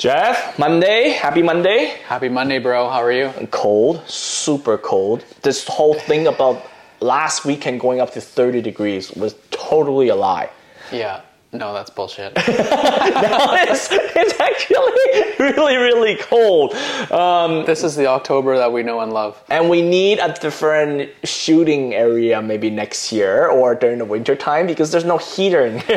Jeff, Monday, happy Monday. Happy Monday, bro. How are you? Cold, super cold. This whole thing about last weekend going up to 30 degrees was totally a lie. Yeah. No, that's bullshit. no, it's, it's actually really, really cold. Um, this is the October that we know and love. And we need a different shooting area maybe next year or during the winter time because there's no heater in here.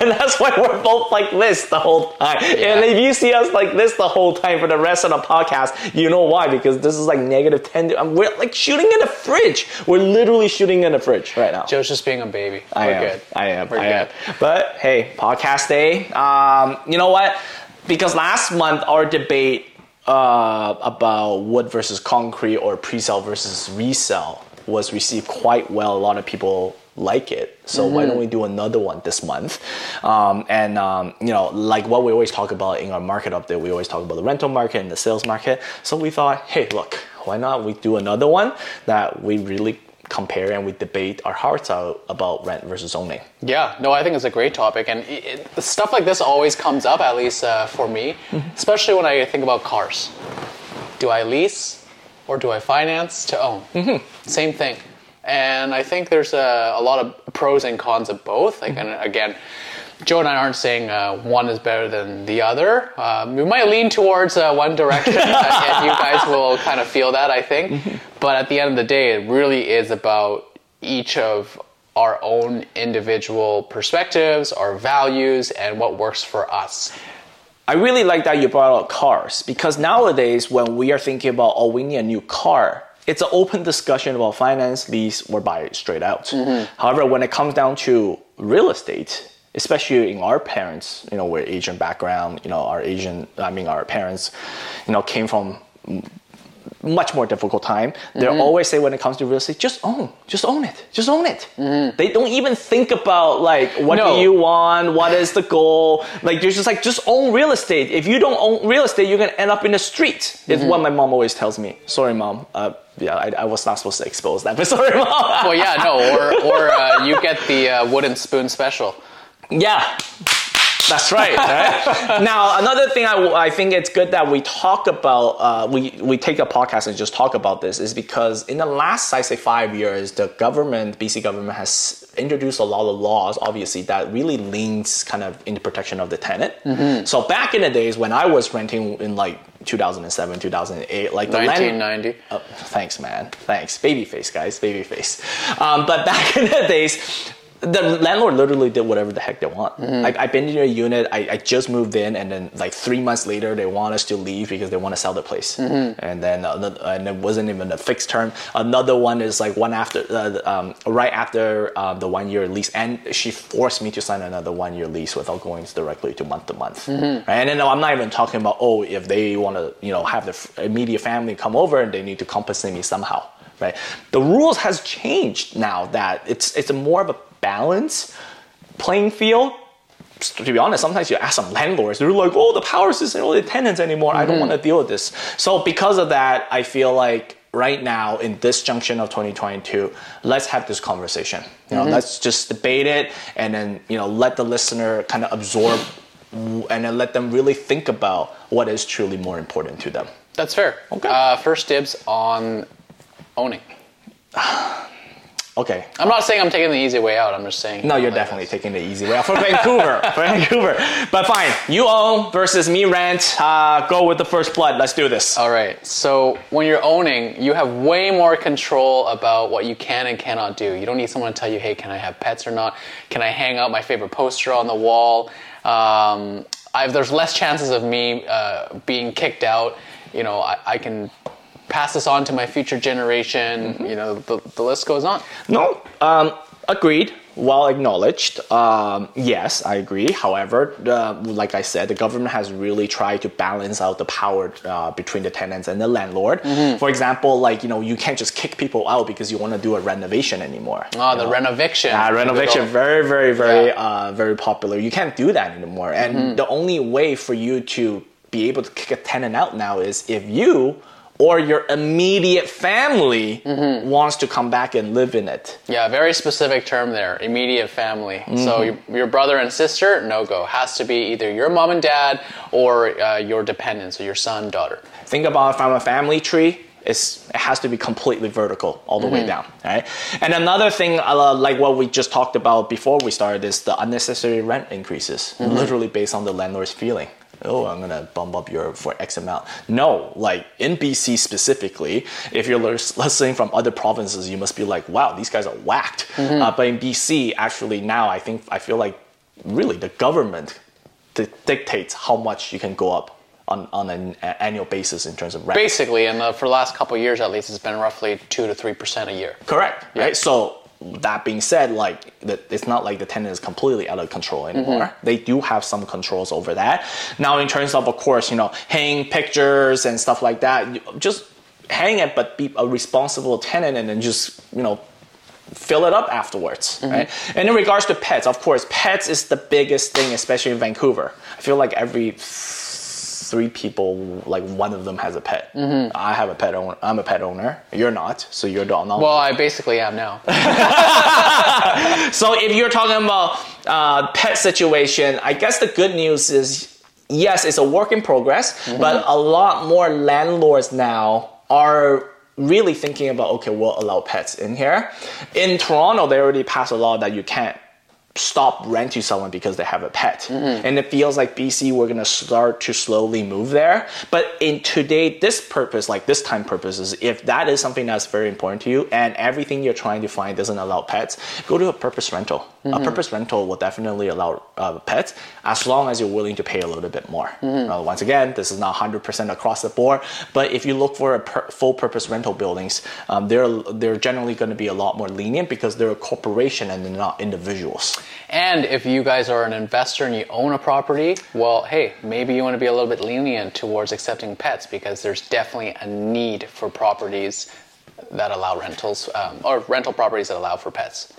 and that's why we're both like this the whole time. Yeah. And if you see us like this the whole time for the rest of the podcast, you know why? Because this is like negative 10. We're like shooting in the fridge. We're literally shooting in the fridge right now. Joe's just being a baby. I we're am. good. I am. We're I good. am. But hey, podcast day. Um, you know what? Because last month our debate uh, about wood versus concrete or pre-sale versus resell was received quite well. A lot of people like it. So mm-hmm. why don't we do another one this month? Um, and um, you know, like what we always talk about in our market update, we always talk about the rental market and the sales market. So we thought, hey, look, why not we do another one that we really compare and we debate our hearts out about rent versus owning. Yeah, no, I think it's a great topic, and it, it, stuff like this always comes up, at least uh, for me, mm-hmm. especially when I think about cars. Do I lease or do I finance to own? Mm-hmm. Same thing, and I think there's a, a, lot of pros and cons of both. Like, mm-hmm. and again. Joe and I aren't saying uh, one is better than the other. Um, we might lean towards uh, one direction, and you guys will kind of feel that, I think. Mm-hmm. But at the end of the day, it really is about each of our own individual perspectives, our values, and what works for us. I really like that you brought up cars because nowadays, when we are thinking about, oh, we need a new car, it's an open discussion about finance, lease, or buy it straight out. Mm-hmm. However, when it comes down to real estate, especially in our parents, you know, we're Asian background, you know, our Asian, I mean, our parents, you know, came from much more difficult time. Mm-hmm. They always say when it comes to real estate, just own, just own it, just own it. Mm-hmm. They don't even think about like what no. do you want, what is the goal. Like they're just like just own real estate. If you don't own real estate, you're gonna end up in the street. It's mm-hmm. what my mom always tells me. Sorry, mom. Uh, yeah, I, I, was not supposed to expose that, but sorry, mom. well, yeah, no, or or uh, you get the uh, wooden spoon special. Yeah. That's right. right? now, another thing I, I think it's good that we talk about, uh, we, we take a podcast and just talk about this is because in the last, I say, five years, the government, BC government has introduced a lot of laws, obviously, that really leans kind of in the protection of the tenant. Mm-hmm. So back in the days when I was renting in like 2007, 2008, like the 1990. Land, oh, thanks, man. Thanks. Babyface, guys. Babyface. Um, but back in the days, the landlord literally did whatever the heck they want. Mm-hmm. Like I've been in a unit, I, I, just moved in, and then like three months later, they want us to leave because they want to sell the place. Mm-hmm. And then uh, and it wasn't even a fixed term. Another one is like one after, uh, um, right after uh, the one year lease, and she forced me to sign another one year lease without going directly to month to month. Mm-hmm. Right? And then I'm not even talking about oh if they want to you know have the immediate family come over and they need to compensate me somehow. Right? The rules has changed now that it's it's more of a balance playing field to be honest, sometimes you ask some landlords, they're like, oh, the power system, all the tenants anymore. Mm-hmm. I don't mm-hmm. want to deal with this. So because of that, I feel like right now in this junction of 2022, let's have this conversation. You know, mm-hmm. let's just debate it and then, you know, let the listener kind of absorb and then let them really think about what is truly more important to them. That's fair. Okay. Uh, first dibs on owning. Okay. I'm not saying I'm taking the easy way out. I'm just saying. No, you're like definitely this. taking the easy way out for Vancouver. for Vancouver. But fine. You own versus me rent. Uh, go with the first blood. Let's do this. All right. So when you're owning, you have way more control about what you can and cannot do. You don't need someone to tell you, hey, can I have pets or not? Can I hang out my favorite poster on the wall? Um, I've, there's less chances of me uh, being kicked out. You know, I, I can pass this on to my future generation. Mm-hmm. You know, the, the list goes on. No, um, agreed. Well acknowledged. Um, yes, I agree. However, uh, like I said, the government has really tried to balance out the power uh, between the tenants and the landlord. Mm-hmm. For example, like you know, you can't just kick people out because you want to do a renovation anymore. Oh, the know? renoviction. Yeah, renovation, very, very, very, yeah. uh, very popular. You can't do that anymore, and mm-hmm. the only way for you to be able to kick a tenant out now is if you or your immediate family wants to come back and live in it. Yeah, very specific term there. Immediate family. So Mm-hmm. your, your brother and sister, no go. Has to be either your mom and dad or uh, your dependents, so your son, daughter. Think about from a family tree. It's, it has to be completely vertical all the way down, right? And another thing, uh, like what we just talked about before we started, is the unnecessary rent increases, literally based on the landlord's feeling. Oh, I'm gonna bump up your for X amount. No, like in BC specifically, if you're lis- listening from other provinces, you must be like, wow, these guys are whacked. Uh, but in BC, actually now, I think I feel like really the government di- dictates how much you can go up on, on an annual basis in terms of rent. Basically, and for the last couple of years at least, it's been roughly 2 to 3% a year. Correct. Right. So that being said, like it's not like the tenant is completely out of control anymore. Mm-hmm. They do have some controls over that. Now, in terms of, of course, you know, hang pictures and stuff like that, just hang it, but be a responsible tenant, and then just you know fill it up afterwards, mm-hmm. right? And in regards to pets, of course, pets is the biggest thing, especially in Vancouver. I feel like every three people, like one of them has a pet. I have a pet owner. I'm a pet owner. You're not, so you're not. Well, I basically am now. So if you're talking about uh, pet situation, I guess the good news is yes, it's a work in progress, but a lot more landlords now are really thinking about okay, we'll allow pets in here. In Toronto, they already passed a law that you can't stop rent to someone because they have a pet. And it feels like BC we're gonna start to slowly move there. But in today, this purpose, like this time purposes, if that is something that's very important to you and everything you're trying to find doesn't allow pets, go to a purpose rental. A purpose rental will definitely allow uh, pets as long as you're willing to pay a little bit more. Uh, once again, this is not 100% across the board, but if you look for a per- full purpose rental buildings, um, they're, they're generally gonna be a lot more lenient because they're a corporation and they're not individuals. And if you guys are an investor and you own a property, well, hey, maybe you want to be a little bit lenient towards accepting pets because there's definitely a need for properties that allow rentals um, or rental properties that allow for pets.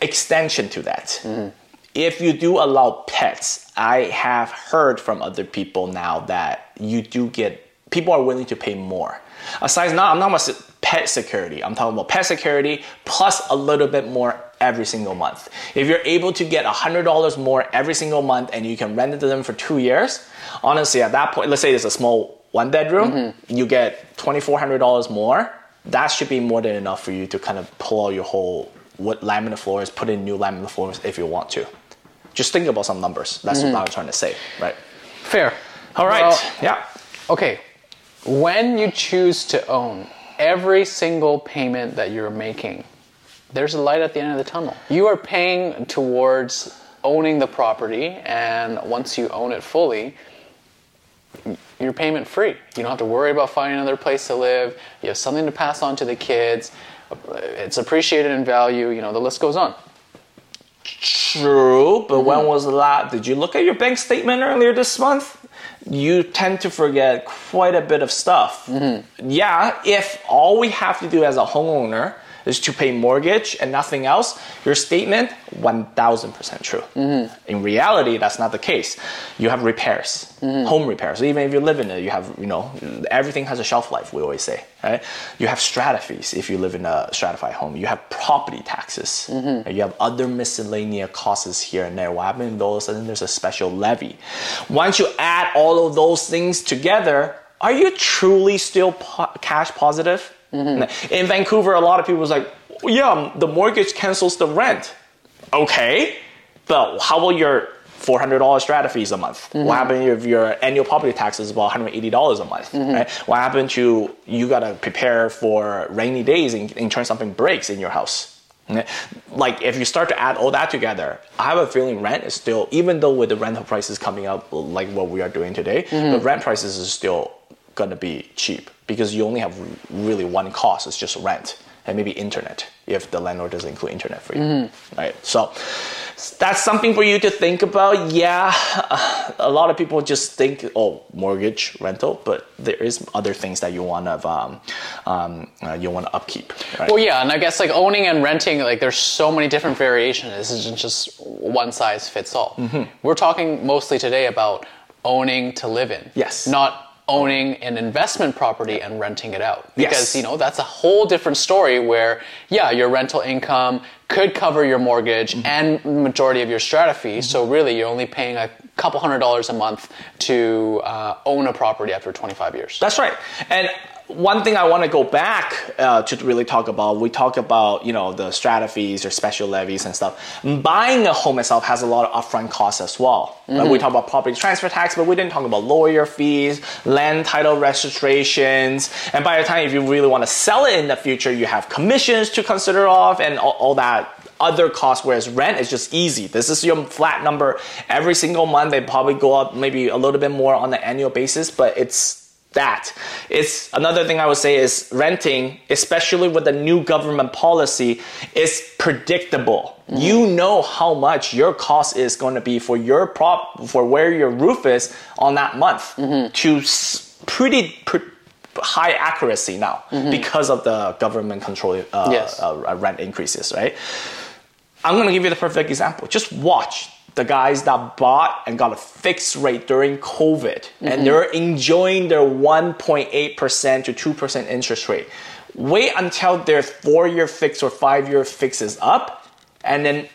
extension to that. If you do allow pets, I have heard from other people now that you do get people are willing to pay more. Aside not, I'm not about pet security. I'm talking about pet security plus a little bit more every single month. If you're able to get $100 more every single month and you can rent it to them for two years, honestly, at that point, let's say it's a small one bedroom, mm-hmm. you get $2,400 more. That should be more than enough for you to kind of pull out your whole what laminate floors, put in new laminate floors if you want to. Just think about some numbers. That's what mm-hmm. I was trying to say, right? Fair. All right. Well, yeah. Okay, when you choose to own, every single payment that you're making, there's a light at the end of the tunnel. You are paying towards owning the property, and once you own it fully, you're payment free. You don't have to worry about finding another place to live. You have something to pass on to the kids. It's appreciated in value. You know, the list goes on. True, but when mm-hmm. was that? Did you look at your bank statement earlier this month? You tend to forget quite a bit of stuff. Mm-hmm. Yeah, if all we have to do as a homeowner is to pay mortgage and nothing else, your statement 1000% true. Mm-hmm. In reality, that's not the case. You have repairs, mm-hmm. home repairs. Even if you live in it, you have, you know, everything has a shelf life, we always say, right? You have strata fees if you live in a stratified home. You have property taxes. Mm-hmm. and You have other miscellaneous costs here and there. What happens if all of a sudden there's a special levy? Once you add all of those things together, are you truly still po- cash positive? Mm-hmm. In Vancouver, a lot of people was like, yeah, the mortgage cancels the rent. Okay, but how about your $400 strata fees a month? What mm-hmm. happened if your annual property tax is about $180 a month? Mm-hmm. Right? What happened to you gotta prepare for rainy days in, in case something breaks in your house? Like if you start to add all that together, I have a feeling rent is still, even though with the rental prices coming up like what we are doing today, the rent prices is still gonna be cheap because you only have really one cost, it's just rent and maybe internet if the landlord doesn't include internet for you. Right. So that's something for you to think about. Yeah, a lot of people just think, oh, mortgage, rental, but there is other things that you want to um, um, uh, you want to upkeep. Right? Well, yeah, and I guess like owning and renting, like there's so many different variations. This isn't just one size fits all. Mm-hmm. We're talking mostly today about owning to live in. Yes. Not owning an investment property and renting it out. Yes. Because, you know, that's a whole different story where, yeah, your rental income could cover your mortgage Mm-hmm. and majority of your strata fee. So really, you're only paying a couple hundred dollars a month to uh, own a property after 25 years. That's right. And one thing I want to go back uh, to really talk about, we talk about you know the strata fees or special levies and stuff. Buying a home itself has a lot of upfront costs as well. Like we talk about property transfer tax, but we didn't talk about lawyer fees, land title registrations, and by the time if you really want to sell it in the future, you have commissions to consider off and all, all that other costs, whereas rent is just easy. This is your flat number every single month. They probably go up maybe a little bit more on an annual basis, but it's that. It's another thing I would say is renting, especially with the new government policy, is predictable. You know how much your cost is going to be for your prop for where your roof is on that month to s- pretty. Pre- high accuracy now because of the government control uh, Yes. uh, rent increases, right? I'm gonna give you the perfect example. Just watch the guys that bought and got a fixed rate during COVID, and mm-hmm. they're enjoying their 1.8% to 2% interest rate. Wait until their four year fix or five year fix is up, and then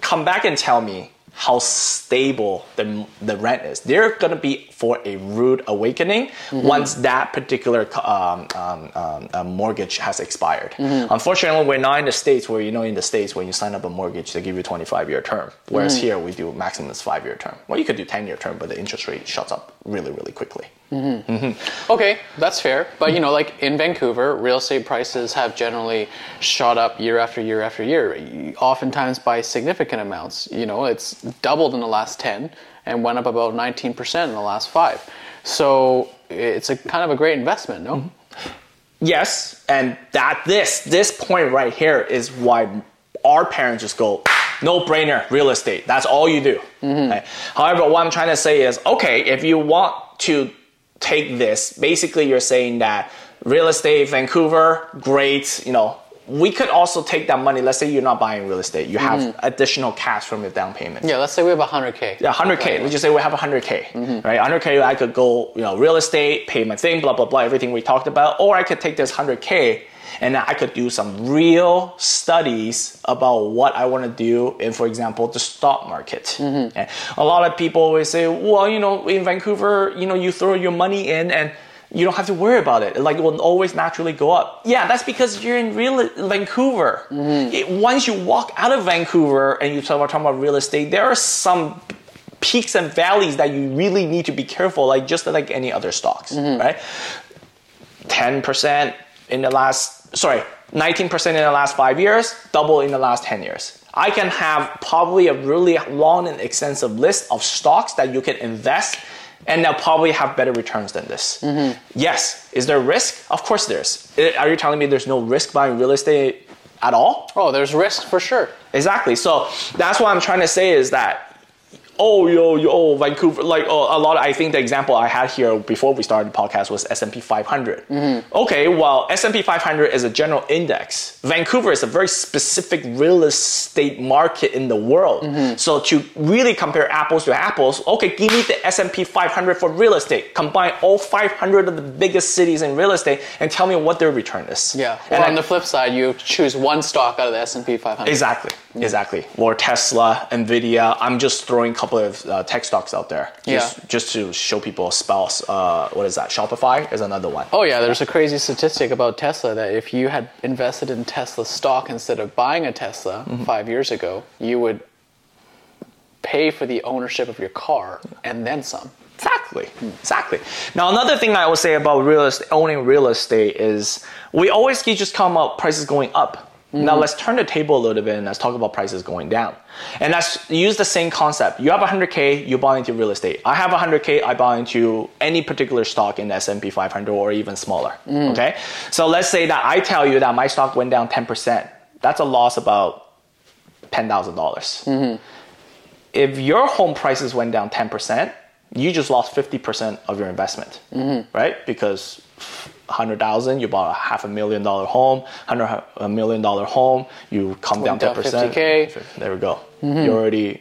come back and tell me how stable the, the rent is. They're gonna be for a rude awakening once that particular um, um, um, uh, mortgage has expired. Unfortunately, we're not in the states where you know in the states when you sign up a mortgage they give you 25 year term, whereas here we do maximum is five year term. Well, you could do 10 year term, but the interest rate shuts up really really quickly. Mm-hmm. Okay, that's fair. But you know, like in Vancouver, real estate prices have generally shot up year after year after year, oftentimes by significant amounts. You know, it's doubled in the last 10 and went up about 19% in the last five. So it's a kind of a great investment, no? Mm-hmm. Yes, and that this this point right here is why our parents just go no brainer real estate. That's all you do. Mm-hmm. Okay? However, what I'm trying to say is okay if you want to take this, basically you're saying that real estate Vancouver great. You know we could also take that money. Let's say you're not buying real estate, you have mm-hmm. additional cash from your down payment. Yeah, let's say we have 100K. Yeah, 100K. Let's just say we have 100K, mm-hmm. right? 100K, I could go, you know, real estate, pay my thing, blah, blah, blah, everything we talked about. Or I could take this 100K and I could do some real studies about what I want to do in, for example, the stock market. Mm-hmm. And a lot of people always say, well, you know, in Vancouver, you know, you throw your money in and you don't have to worry about it. Like it will always naturally go up. Yeah, that's because you're in real Vancouver. Mm-hmm. It- once you walk out of Vancouver and you start talking about real estate, there are some peaks and valleys that you really need to be careful, like just like any other stocks, mm-hmm. right? 10% in the last, sorry, 19% in the last five years, double in the last 10 years. I can have probably a really long and extensive list of stocks that you can invest and they'll probably have better returns than this. Mm-hmm. Yes, is there risk? Of course there's. Are you telling me there's no risk buying real estate at all? Oh, there's risk for sure. Exactly. So that's what I'm trying to say is that, oh, yo, yo, Vancouver, like oh, a lot. Of, I think the example I had here before we started the podcast was S&P 500. Mm-hmm. Okay, well, S&P 500 is a general index. Vancouver is a very specific real estate market in the world. Mm-hmm. So to really compare apples to apples, okay, give me the S&P 500 for real estate. Combine all 500 of the biggest cities in real estate and tell me what their return is. Yeah. And Or I- on the flip side, you choose one stock out of the S&P 500. Exactly, exactly. Or Tesla, Nvidia. I'm just throwing a couple of uh, tech stocks out there, just, Yeah. just to show people spells. Uh, what is that? Shopify is another one. Oh yeah, there's a crazy statistic about Tesla that if you had invested in Tesla stock instead of buying a Tesla Mm-hmm. five years ago, you would pay for the ownership of your car and then some. Exactly, exactly. Now another thing I will say about real estate, owning real estate is we always keep just talking up prices going up. Now mm. let's turn the table a little bit and let's talk about prices going down. And let's use the same concept. You have 100k, you buy into real estate. I have 100k, I buy into any particular stock in the S&P 500 or even smaller. Mm. Okay, so let's say that I tell you that my stock went down 10%. That's a loss about ten thousand dollars. Mm-hmm. If your home prices went down 10%, you just lost 50% of your investment, mm-hmm. right? Because 100,000, you bought a half a million dollar home, 100 a million dollar home, you come down down 10%. 50K. There we go. You mm-hmm. already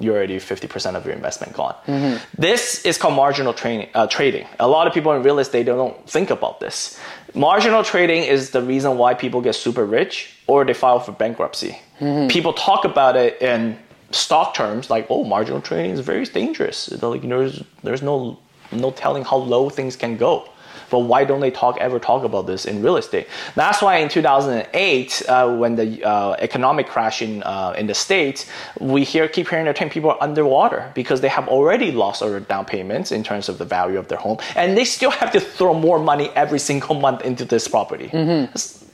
you're already 50% of your investment gone. Mm-hmm. This is called marginal training, uh, trading. A lot of people in real estate don't think about this. Marginal trading is the reason why people get super rich or they file for bankruptcy. Mm-hmm. People talk about it in stock terms like, oh, marginal trading is very dangerous. They're Like, you know, there's, there's no, no telling how low things can go. But why don't they talk ever talk about this in real estate? That's why in 2008, uh, when the uh, economic crash in uh, in the states, we hear keep hearing term people are underwater because they have already lost their down payments in terms of the value of their home, and they still have to throw more money every single month into this property.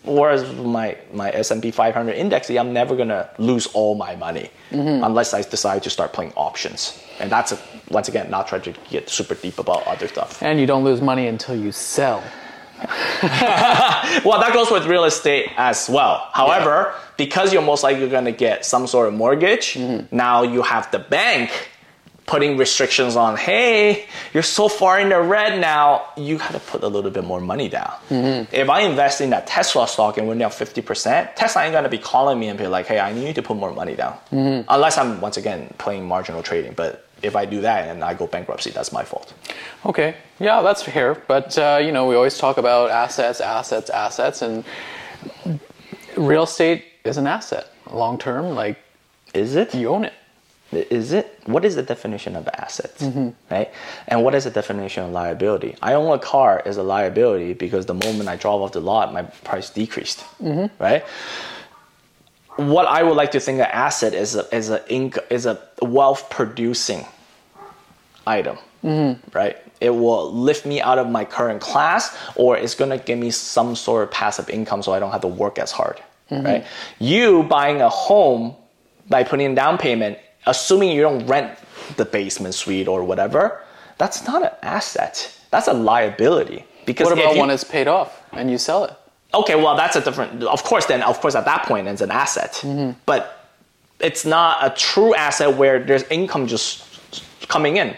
Whereas my my S&P 500 index, I'm never gonna lose all my money mm-hmm. unless I decide to start playing options, and that's a, once again not trying to get super deep about other stuff. And you don't lose money until you sell. Well, that goes with real estate as well. However, because you're most likely going to get some sort of mortgage, mm-hmm. now you have the bank putting restrictions on, hey, you're so far in the red now, you got to put a little bit more money down. If I invest in that Tesla stock and we're down 50%, Tesla ain't going to be calling me and be like, hey, I need you to put more money down. Unless I'm, once again, playing marginal trading. But if I do that and I go bankruptcy, that's my fault. Okay, yeah, that's fair. But uh, you know, we always talk about assets, assets, assets, and real estate is an asset, long term. Like Is it? you own it. Is it what is the definition of assets mm-hmm. right? And what is the definition of liability? I own a car as a liability because the moment i drove off the lot my price decreased mm-hmm. right? What i would like to think an asset is a, is a inc- is a wealth producing item mm-hmm. right? It will lift me out of my current class or it's going to give me some sort of passive income so i don't have to work as hard right? You buying a home by putting in down payment assuming you don't rent the basement suite or whatever that's not an asset. That's a liability. Because What about you- when it's paid off and you sell it? okay well that's a different of course then of course at that point it's an asset. Mm-hmm. But it's not a true asset where there's income just coming in.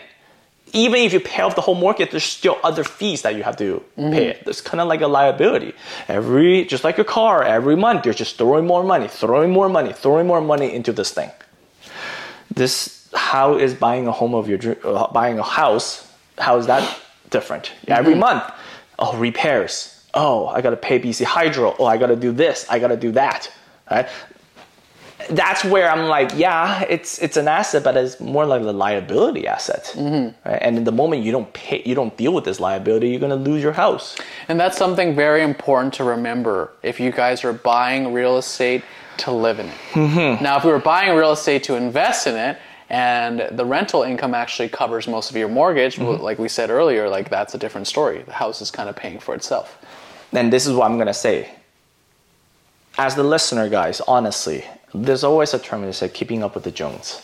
Even if you pay off the whole mortgage there's still other fees that you have to mm-hmm. pay. It's kind of like a liability. Every just like a car every month you're just throwing more money throwing more money throwing more money into this thing this how is buying a home of your dream uh, buying a house how is that different? Every month. Oh repairs. Oh i gotta pay bc hydro. Oh i gotta do this. I gotta do that right? That's where i'm like yeah it's it's an asset but it's more like a liability asset right? and in the moment you don't pay you don't deal with this liability you're gonna lose your house. And that's something very important to remember. If you guys are buying real estate to live in it. Mm-hmm. Now, if we were buying real estate to invest in it, and the rental income actually covers most of your mortgage, Mm-hmm. like we said earlier, like that's a different story. The house is kind of paying for itself. then this is what I'm gonna say. As the listener, guys, honestly, there's always a term that says keeping up with the Jones.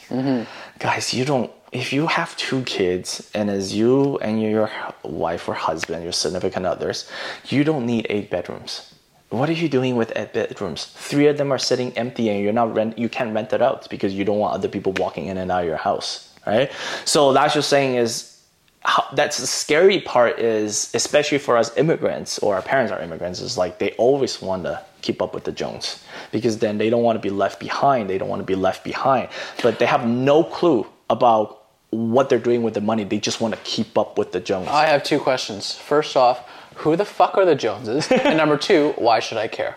Guys, you don't. If you have two kids and as you and your wife or husband, your significant others, you don't need eight bedrooms. What are you doing with bedrooms? Three of them are sitting empty and you're not rent. You can't rent it out because you don't want other people walking in and out of your house, right? So that's just saying is how, that's the scary part is especially for us immigrants or our parents are immigrants is like they always want to keep up with the jones because then they don't want to be left behind they don't want to be left behind but they have no clue about what they're doing with the money they just want to keep up with the jones I have two questions. First off, who the fuck are the Joneses? and number two, why should I care?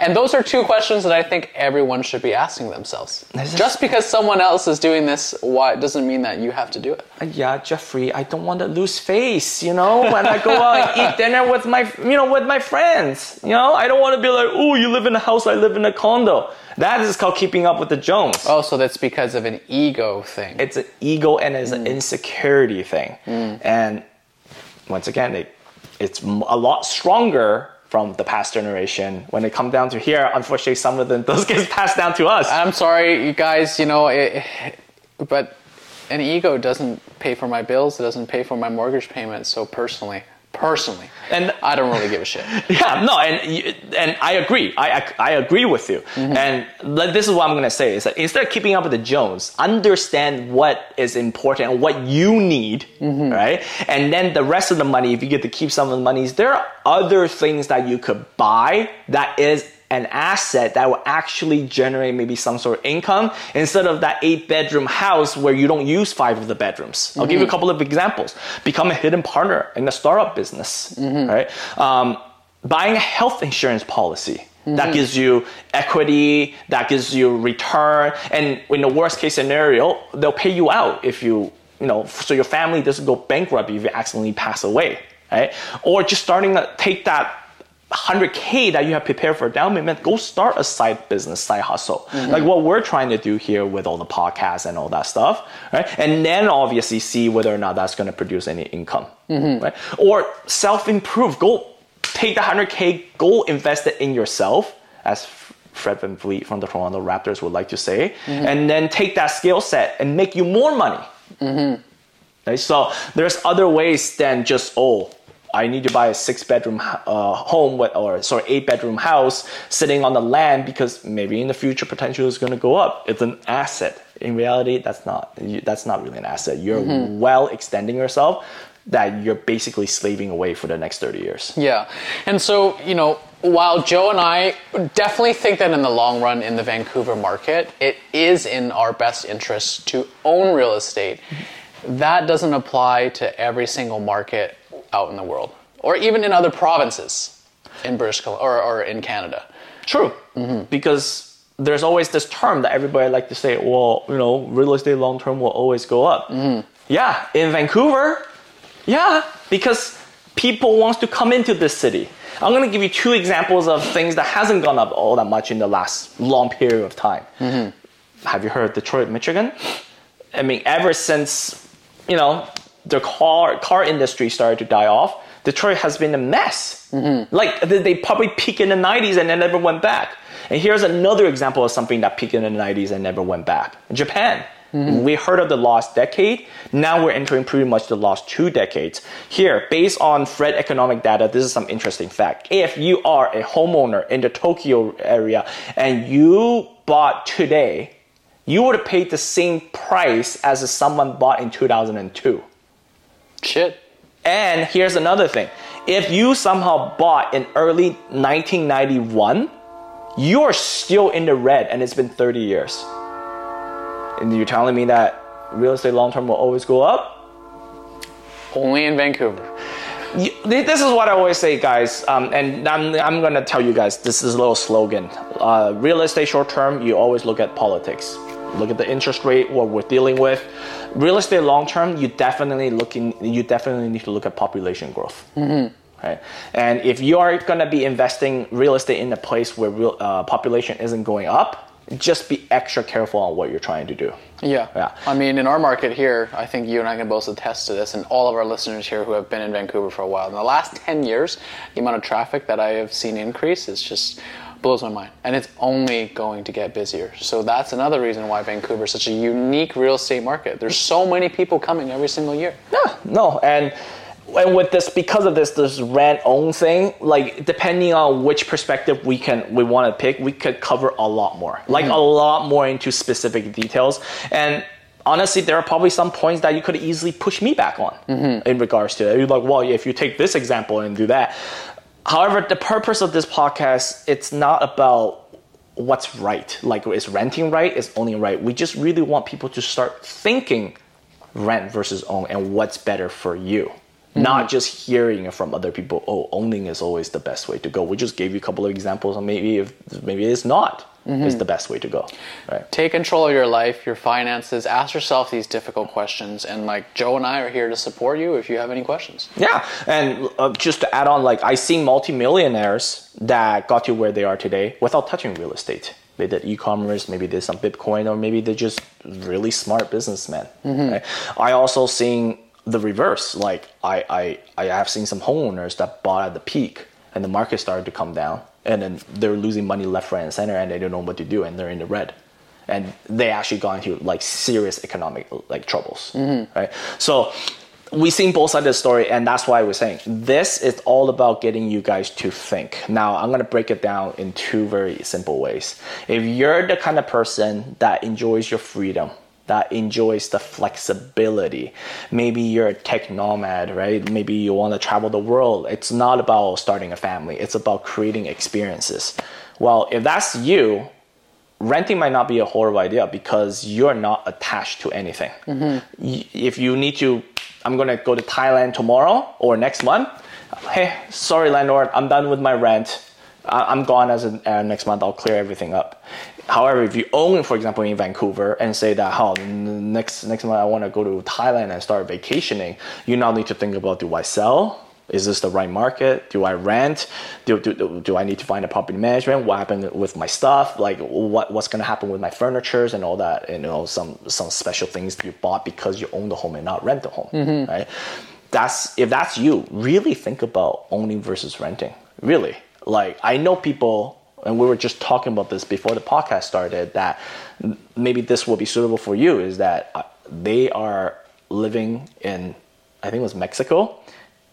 And those are two questions that I think everyone should be asking themselves. This Just because someone else is doing this, why doesn't mean that you have to do it. Uh, yeah jeffrey i don't want to lose face you know when i go out and eat dinner with my you know with my friends you know i don't want to be like oh you live in a house i live in a condo that is called keeping up with the jones Oh, so that's because of an ego thing. it's an ego and it's an insecurity thing. And once again, it, it's a lot stronger from the past generation. When it comes down to here, unfortunately, some of them those get passed down to us. I'm sorry, you guys, you know, it, but an ego doesn't pay for my bills, it doesn't pay for my mortgage payments. so personally, personally, And- I don't really give a shit. yeah, no, and and I agree. I I, I agree with you. Mm-hmm. And like, this is what I'm gonna say is that instead of keeping up with the Jones, understand what is important and what you need, mm-hmm. right? And then the rest of the money, if you get to keep some of the monies, there are other things that you could buy that is an asset that will actually generate maybe some sort of income instead of that eight bedroom house where you don't use five of the bedrooms. I'll give you a mm-hmm. couple of examples. Become a hidden partner in the startup business, mm-hmm. right? Um, buying a health insurance policy. That mm-hmm. gives you equity, that gives you return, and in the worst case scenario, they'll pay you out if you, you know, so your family doesn't go bankrupt if you accidentally pass away, right? Or just starting to take that 100k that you have prepared for down payment, go start a side business, side hustle. Mm-hmm. Like what we're trying to do here with all the podcasts and all that stuff, right? And then obviously see whether or not that's going to produce any income, mm-hmm. right? Or self improve. Go take the 100k, go invest it in yourself, as Fred VanVleet from the Toronto Raptors would like to say, mm-hmm. and then take that skill set and make you more money. Right? So there's other ways than just oh, I need to buy a six bedroom uh, home with, or sorry, eight bedroom house sitting on the land because maybe in the future potential is going to go up. It's an asset. In reality, that's not that's not really an asset. You're well extending yourself that you're basically slaving away for the next 30 years. Yeah. And so, you know, while Joe and I definitely think that in the long run in the Vancouver market, it is in our best interest to own real estate. That doesn't apply to every single market out in the world or even in other provinces in British Columbia or, or in Canada. True, mm-hmm. because there's always this term that everybody like to say, well, you know, real estate long term will always go up. Mm-hmm. Yeah, in Vancouver, yeah, because people wants to come into this city. I'm gonna give you two examples of things that hasn't gone up all that much in the last long period of time. Mm-hmm. Have you heard of Detroit, Michigan? I mean, ever since you know the car car industry started to die off, Detroit has been a mess. Mm-hmm. Like they probably peaked in the '90s and then never went back. And here's another example of something that peaked in the '90s and never went back. Japan. Mm-hmm. We heard of the lost decade. Now we're entering pretty much the lost two decades. Here, based on FRED economic data, this is some interesting fact. If you are a homeowner in the Tokyo area and you bought today, you would have paid the same price as someone bought in 2002. Shit. And here's another thing. If you somehow bought in early 1991, you're still in the red and it's been 30 years. And you're telling me that real estate long term will always go up? Only in Vancouver. You- This is what I always say, guys, um, and I'm, I'm gonna tell you guys this is a little slogan. Uh, real estate short term, you always look at politics. Look at the interest rate, what we're dealing with. Real estate long term, you definitely looking. You definitely need to look at population growth. Right? And if you are gonna be investing real estate in a place where real uh, population isn't going up, just be extra careful on what you're trying to do. Yeah. Yeah. I mean, in our market here, I think you and I can both attest to this, and all of our listeners here who have been in Vancouver for a while. In the last 10 years, the amount of traffic that I have seen increase is just blows my mind. And it's only going to get busier. So that's another reason why Vancouver is such a unique real estate market. There's so many people coming every single year. Yeah, no, and and with this because of this this rent own thing, like depending on which perspective we can we want to pick, we could cover a lot more, like mm-hmm. a lot more into specific details. And honestly, there are probably some points that you could easily push me back on mm-hmm. in regards to it. You're like, well, if you take this example and do that. However, the purpose of this podcast, it's not about what's right. Like, is renting right? Is owning right? We just really want people to start thinking rent versus own and what's better for you. Not mm. just hearing from other people. Oh, owning is always the best way to go. We just gave you a couple of examples, and maybe if maybe it's not is the best way to go. Right. Take control of your life, your finances. Ask yourself these difficult questions. And like Joe and I are here to support you if you have any questions. Yeah, and uh, just to add on, like I see multimillionaires that got to where they are today without touching real estate. They did e-commerce, maybe they did some Bitcoin, or maybe they're just really smart businessmen. Right? I also seen the reverse. Like I, I, I have seen some homeowners that bought at the peak, and the market started to come down, and then they're losing money left, right, and center, and they don't know what to do, and they're in the red. And they actually got into like serious economic like troubles mm-hmm. right? So we seen both sides of the story and that's why we're saying this is all about getting you guys to think. Now i'm going to break it down in two very simple ways. If you're the kind of person that enjoys your freedom that enjoys the flexibility. Maybe you're a tech nomad, right? Maybe you want to travel the world. It's not about starting a family, it's about creating experiences. Well, if that's you, renting might not be a horrible idea because you're not attached to anything. Y- If you need to, I'm gonna go to Thailand tomorrow or next month. Hey, sorry, landlord, I'm done with my rent. I'm gone as of uh, next month. I'll clear everything up. However, if you own, for example, in Vancouver, and say that, oh, next next month I want to go to Thailand and start vacationing, you now need to think about: Do I sell? Is this the right market? Do I rent? Do, do, do, I need to find a property management? What happened with my stuff? Like what, what's going to happen with my furnitures and all that? You know, some some special things you bought because you own the home and not rent the home, mm-hmm. right? That's if that's you, really think about owning versus renting. Really, like I know people, and we were just talking about this before the podcast started. That maybe this will be suitable for you. Is that uh, they are living in, I think it was Mexico,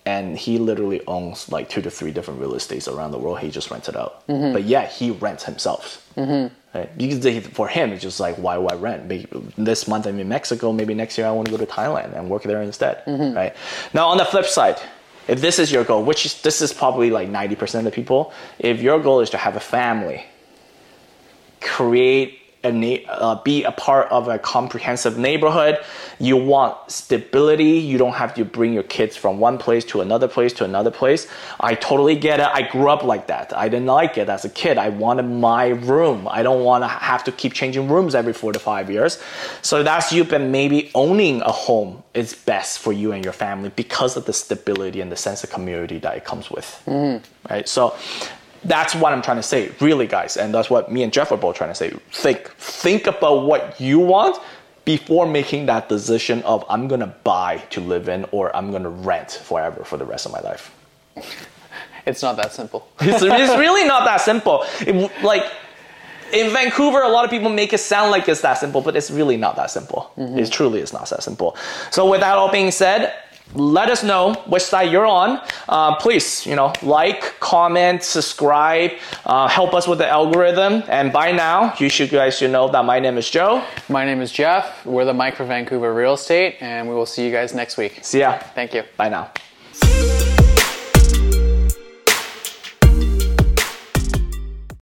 and he literally owns like two to three different real estates around the world. He just rents it out, mm-hmm. but yeah, he rents himself. Mm-hmm. Right? Because for him, it's just like, why I rent? Maybe this month I'm in Mexico. Maybe next year I want to go to Thailand and work there instead. Mm-hmm. Right? Now, on the flip side, if this is your goal, which is this is probably like 90% of the people, if your goal is to have a family, create a uh, be a part of a comprehensive neighborhood. You want stability. You don't have to bring your kids from one place to another place to another place. I totally get it. I grew up like that. I didn't like it as a kid. I wanted my room. I don't want to have to keep changing rooms every four to five years. So that's you, but maybe owning a home is best for you and your family because of the stability and the sense of community that it comes with. Right. So that's what I'm trying to say, really, guys, and that's what me and Jeff are both trying to say. Think, think about what you want before making that decision of I'm gonna buy to live in or I'm gonna rent forever for the rest of my life. It's not that simple. It's, it's really not that simple. It, like in Vancouver, a lot of people make it sound like it's that simple, but it's really not that simple. Mm-hmm. It truly is not that simple. So, with that all being said, let us know which side you're on. Uh, please, you know, like, comment, subscribe, uh, help us with the algorithm. And by now, you should guys should know that my name is Joe. My name is Jeff. We're the Mic for Vancouver Real Estate, and we will see you guys next week. See ya. Thank you. Bye now.